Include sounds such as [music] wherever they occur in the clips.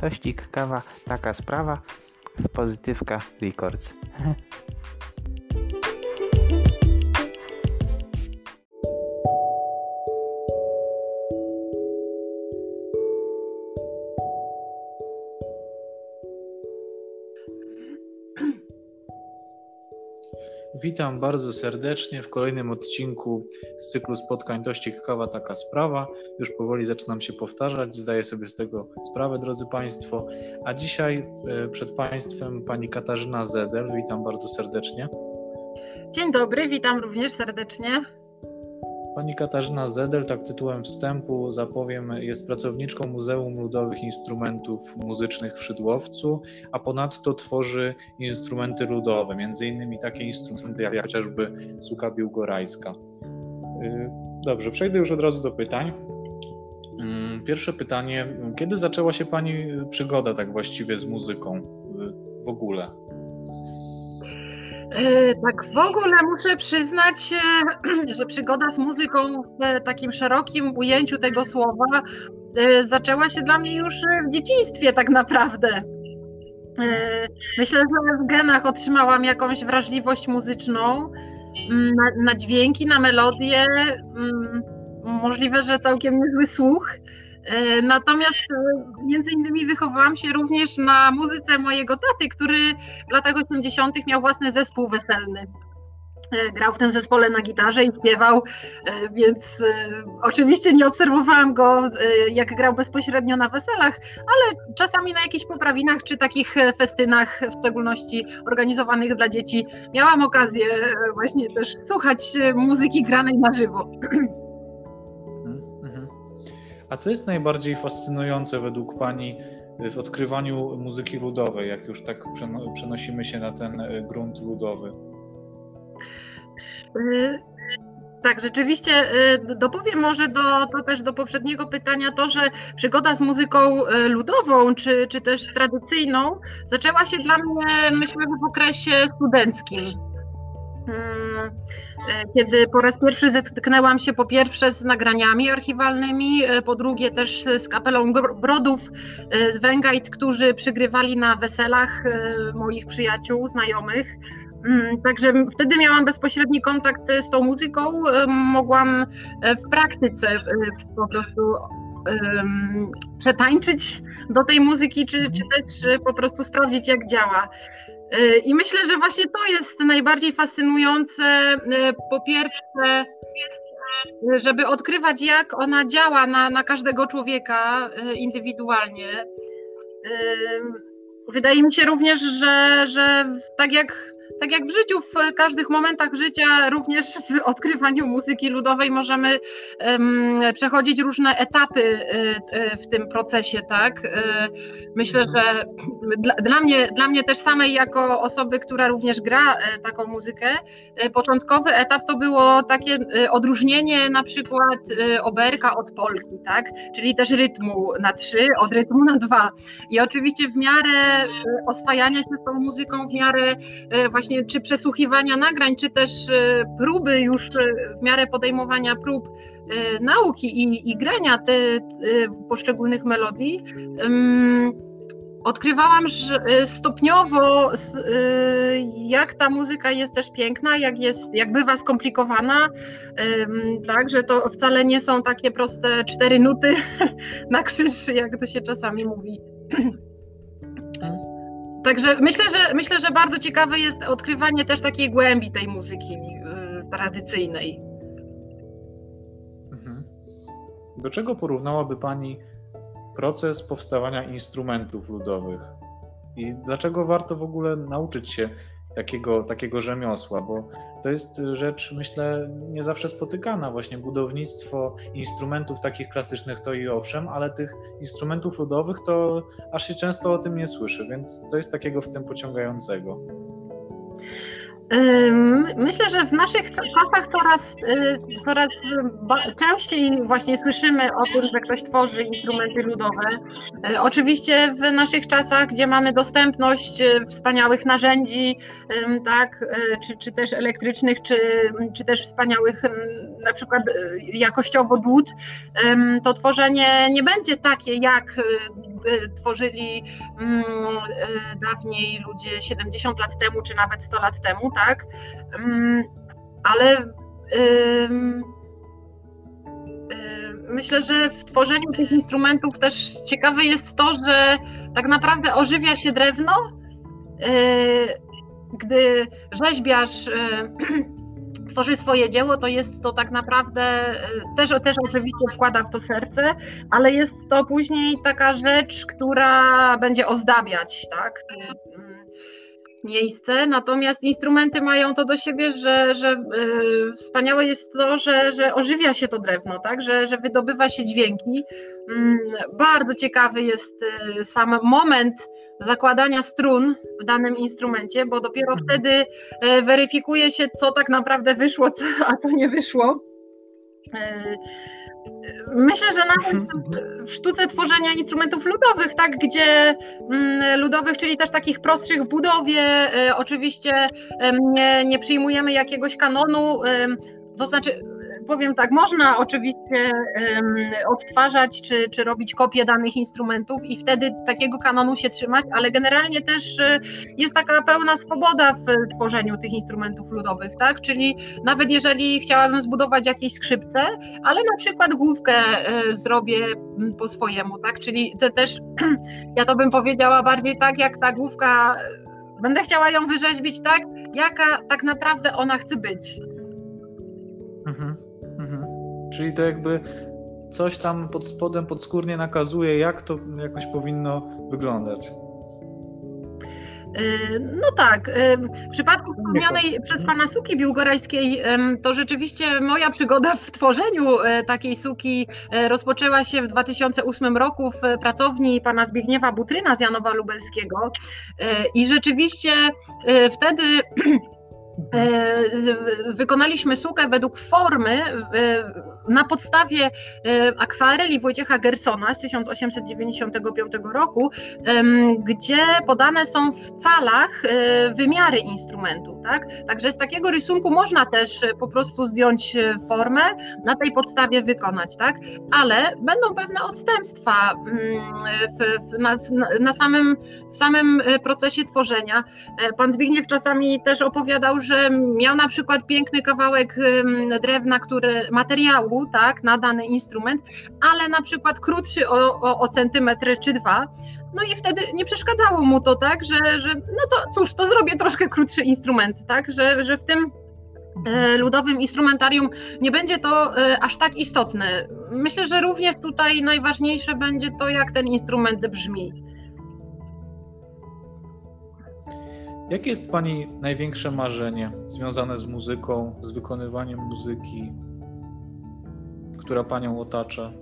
Tościk, kawa, taka sprawa w Pozytywka Records. [laughs] Witam bardzo serdecznie w kolejnym odcinku z cyklu spotkań Dość ciekawa taka sprawa. Już powoli zaczynam się powtarzać, zdaję sobie z tego sprawę, drodzy Państwo. A dzisiaj e, przed Państwem pani Katarzyna Zedel. Witam bardzo serdecznie. Dzień dobry, witam również serdecznie. Pani Katarzyna Zedel, tak tytułem wstępu zapowiem, jest pracowniczką Muzeum Ludowych Instrumentów Muzycznych w Szydłowcu, a ponadto tworzy instrumenty ludowe, między innymi takie instrumenty jak chociażby suka biłgorajska. Y, dobrze, przejdę już od razu do pytań. Mm, pierwsze pytanie, kiedy zaczęła się Pani przygoda tak właściwie z muzyką y, w ogóle? E, tak, w ogóle muszę przyznać, e, [clears throat] że przygoda z muzyką w takim szerokim ujęciu tego słowa e, zaczęła się dla mnie już w dzieciństwie, tak naprawdę. Myślę, że w genach otrzymałam jakąś wrażliwość muzyczną mm, na, na dźwięki, na melodie. Mm, możliwe, że całkiem niezły słuch. E, natomiast e, między innymi wychowałam się również na muzyce mojego taty, który w latach 80. miał własny zespół weselny. E, grał w tym zespole na gitarze i śpiewał, więc oczywiście nie obserwowałam go, jak grał bezpośrednio na weselach, ale czasami na jakichś poprawinach czy takich festynach, w szczególności organizowanych dla dzieci, miałam okazję właśnie też słuchać muzyki granej na żywo. [clears throat] A co jest najbardziej fascynujące według Pani w odkrywaniu muzyki ludowej, jak już tak przenosimy się na ten e, grunt ludowy? Y, tak, rzeczywiście y, dopowiem może do, to też do poprzedniego pytania to, że przygoda z muzyką y, ludową czy, czy też tradycyjną zaczęła się dla mnie myślę w okresie studenckim. Hmm, e, kiedy po raz pierwszy zetknęłam się po pierwsze z nagraniami archiwalnymi, e, po drugie też z kapelą Brodów e, z Węgajt, którzy przygrywali na weselach moich przyjaciół, znajomych. Hmm, także wtedy miałam bezpośredni kontakt z tą muzyką, mogłam w praktyce po prostu przetańczyć do tej muzyki, czy, czy też po prostu sprawdzić, jak działa. Y, I myślę, że właśnie to jest najbardziej fascynujące. Y, po pierwsze, żeby odkrywać, jak ona działa na, na każdego człowieka y, indywidualnie. Wydaje mi się również, że, że tak jak tak jak w życiu, w każdych momentach życia, również w [laughs] odkrywaniu muzyki ludowej możemy um, przechodzić różne etapy y, w tym procesie, tak? Y, myślę, że [clears throat] dla, dla, mnie, dla mnie też samej jako osoby, która również gra taką muzykę, początkowy etap to było takie odróżnienie na przykład oberka od polki, tak? Czyli też rytmu na trzy, od rytmu na dwa. I oczywiście w miarę oswajania się z tą muzyką, w miarę właśnie właśnie czy przesłuchiwania nagrań, czy też e, próby już e, w miarę podejmowania prób e, nauki i, i grania te, poszczególnych melodii, odkrywałam że stopniowo, jak ta muzyka jest też piękna, jak, jest, jak bywa skomplikowana, tak, że to wcale nie są takie proste cztery nuty [laughs] na krzyż, jak to się czasami mówi. [clears throat] Także myślę, że myślę, że bardzo ciekawe jest odkrywanie też takiej głębi tej muzyki yy, tradycyjnej. Mhm. Do czego porównałaby Pani proces powstawania instrumentów ludowych? I dlaczego warto w ogóle nauczyć się takiego, takiego rzemiosła, bo to jest rzecz, myślę, nie zawsze spotykana. Właśnie budownictwo instrumentów takich klasycznych to i owszem, ale tych instrumentów ludowych to aż się często o tym nie słyszy, więc to jest takiego w tym pociągającego. Myślę, że w naszych czasach coraz, y, coraz częściej właśnie słyszymy o tym, że ktoś tworzy instrumenty ludowe. Y, oczywiście w naszych czasach, gdzie mamy dostępność y, wspaniałych narzędzi, tak, czy, czy też elektrycznych, czy, czy też wspaniałych na przykład jakościowo dłut, to tworzenie nie będzie takie jak tworzyli mm, dawniej ludzie 70 lat temu, czy nawet 100 lat temu, tak? Mm, ale myślę, że w tworzeniu tych instrumentów też ciekawe jest to, że tak naprawdę ożywia się drewno, gdy rzeźbiarz [clears throat] tworzy swoje dzieło, to jest to tak naprawdę, też, też oczywiście wkłada w to serce, ale jest to później taka rzecz, która będzie ozdabiać, tak? miejsce, natomiast instrumenty mają to do siebie, że, że yy, wspaniałe jest to, że, że ożywia się to drewno, tak? że, że wydobywa się dźwięki. Yy, bardzo ciekawy jest yy, sam moment zakładania strun w danym instrumencie, bo dopiero mhm. wtedy y, weryfikuje się, co tak naprawdę wyszło, co, a co nie wyszło. Y, Myślę, że nawet w sztuce tworzenia instrumentów ludowych, tak, gdzie mm, ludowych, czyli też takich prostszych w budowie, e, oczywiście nie, nie przyjmujemy jakiegoś kanonu, to znaczy powiem tak, można oczywiście um, odtwarzać czy, czy robić kopie danych instrumentów i wtedy takiego kanonu się trzymać, ale generalnie też e, jest taka pełna swoboda w tworzeniu tych instrumentów ludowych, tak? Czyli nawet jeżeli chciałabym zbudować jakieś skrzypce, ale na przykład główkę e, zrobię po swojemu, tak? Czyli te też, [clears throat] ja to bym powiedziała bardziej tak, jak ta główka, będę chciała ją wyrzeźbić tak, jaka tak naprawdę ona chce być. Czyli to jakby coś tam pod spodem, podskórnie nakazuje, jak to jakoś powinno wyglądać. Y, no tak. Y, w przypadku wspomnianej przez Pana suki biłgorajskiej, to rzeczywiście moja przygoda w tworzeniu takiej suki rozpoczęła się w 2008 roku w pracowni Pana Zbigniewa Butryna z Janowa Lubelskiego. I rzeczywiście wtedy [clears throat] wykonaliśmy sukę według formy e, na podstawie e, akwareli Wojciecha Gersona z 1895 roku, gdzie podane są w calach wymiary instrumentu. Tak? Także z takiego rysunku można też po prostu zdjąć formę, na tej podstawie wykonać, tak? ale będą pewne odstępstwa mm, w, w, na, na samym, w samym procesie tworzenia. Pan Zbigniew czasami też opowiadał, że miał na przykład piękny kawałek drewna, który, materiału, tak, na dany instrument, ale na przykład krótszy o, o, o centymetr czy dwa, no i wtedy nie przeszkadzało mu to, tak, że, że no to cóż, to zrobię troszkę krótszy instrument, tak, że, że w tym e, ludowym instrumentarium nie będzie to e, aż tak istotne. Myślę, że również tutaj najważniejsze będzie to, jak ten instrument brzmi. Jakie jest Pani największe marzenie związane z muzyką, z wykonywaniem muzyki, która Panią otacza?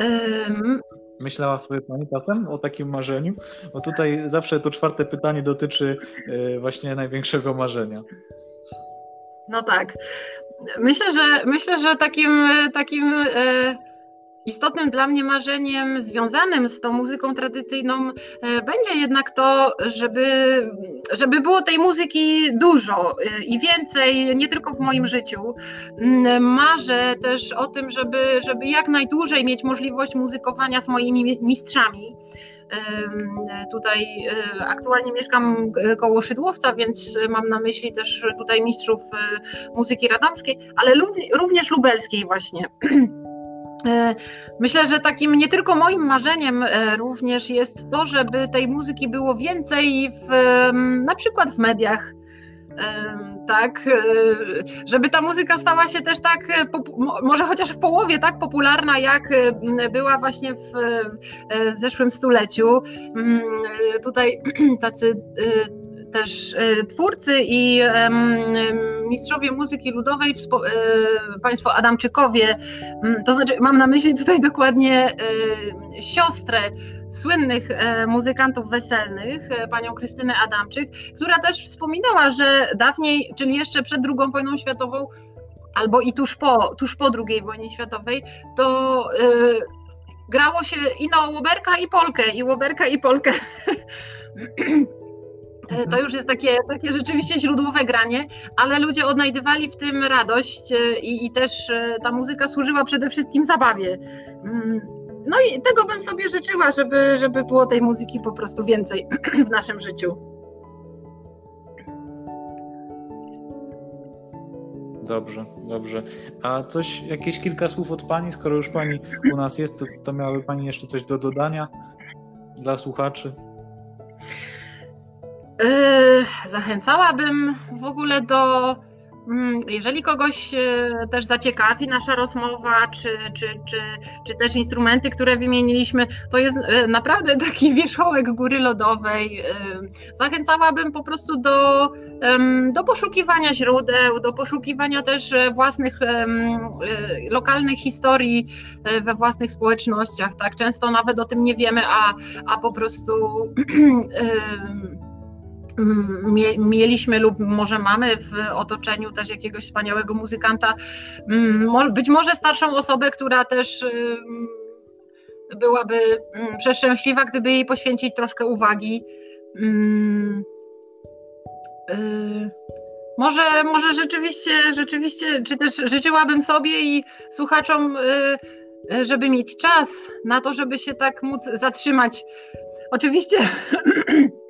Um... Myślała sobie Pani czasem o takim marzeniu? Bo tutaj zawsze to czwarte pytanie dotyczy e, właśnie największego marzenia. No tak. Myślę, że myślę, że takim, takim e, Istotnym dla mnie marzeniem związanym z tą muzyką tradycyjną e, będzie jednak to, żeby, żeby było tej muzyki dużo e, i więcej, nie tylko w moim życiu. Mm, marzę też o tym, żeby, żeby jak najdłużej mieć możliwość muzykowania z moimi mistrzami. Tutaj e, aktualnie mieszkam koło Szydłowca, więc mam na myśli też tutaj mistrzów muzyki radomskiej, ale również lubelskiej właśnie. [clears throat] E, myślę, że takim nie tylko moim marzeniem e, również jest to, żeby tej muzyki było więcej w, na przykład w mediach. Tak, e, żeby ta muzyka stała się też tak, może chociaż w połowie tak popularna, jak była właśnie w zeszłym stuleciu. Mm, tutaj [clears throat] tacy też e, twórcy i mistrzowie muzyki ludowej, e, państwo Adamczykowie, to znaczy mam na myśli tutaj dokładnie e, siostrę słynnych muzykantów weselnych, panią Krystynę Adamczyk, która też wspominała, że dawniej, czyli jeszcze przed II wojną światową, albo i tuż po, tuż po II wojnie światowej, to grało się i na łoberka i polkę, i łoberka i polkę. [clears throat] E, to już jest takie, takie rzeczywiście źródłowe granie, ale ludzie odnajdywali w tym radość e, i, i też e, ta muzyka służyła przede wszystkim zabawie. Mm, no i tego bym sobie życzyła, żeby, żeby było tej muzyki po prostu więcej [clears throat] w naszym życiu. Dobrze, dobrze. A coś, jakieś kilka słów od Pani, skoro już Pani u nas jest, to, to miałaby Pani jeszcze coś do dodania dla słuchaczy? Yy, zachęcałabym w ogóle do Mm, jeżeli kogoś e, też zaciekawi nasza rozmowa, czy, czy, czy, czy też instrumenty, które wymieniliśmy, to jest e, naprawdę taki [laughs] wierzchołek góry lodowej. E, zachęcałabym po prostu do, do poszukiwania źródeł, do poszukiwania też własnych lokalnych historii we własnych społecznościach. Tak? Często nawet o tym nie wiemy, a, a po prostu [clears throat] mieliśmy lub może mamy w otoczeniu też jakiegoś wspaniałego muzykanta, być może starszą osobę, która też byłaby przeszczęśliwa, gdyby jej poświęcić troszkę uwagi. Y, może, może rzeczywiście, rzeczywiście, czy też życzyłabym sobie i słuchaczom, y, y, żeby mieć czas na to, żeby się tak móc zatrzymać. Oczywiście [clears throat]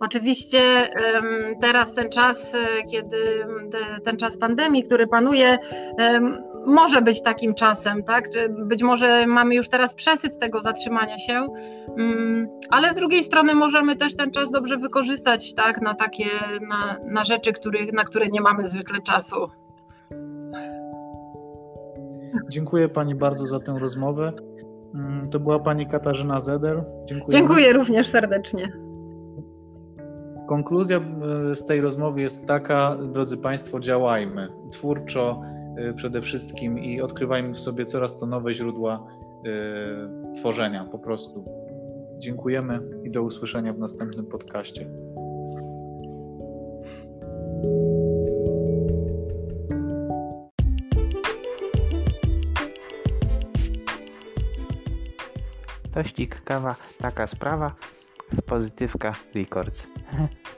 Oczywiście teraz ten czas, e, kiedy ten czas pandemii, który panuje, może być takim czasem, tak? Być może mamy już teraz przesyt tego zatrzymania się, mm, ale z drugiej strony możemy też ten czas dobrze wykorzystać, tak? Na takie, na, na rzeczy, których, na które nie mamy zwykle czasu. Dziękuję Pani bardzo za tę rozmowę. Mm, to była Pani Katarzyna Zeder. Dziękuję. Dziękuję również serdecznie. Konkluzja e, z tej rozmowy jest taka, drodzy Państwo, działajmy twórczo e, przede wszystkim i odkrywajmy w sobie coraz to nowe źródła e, tworzenia po prostu. Dziękujemy i do usłyszenia w następnym podcaście. Tościk, kawa, taka sprawa w Pozytywka Records. [laughs]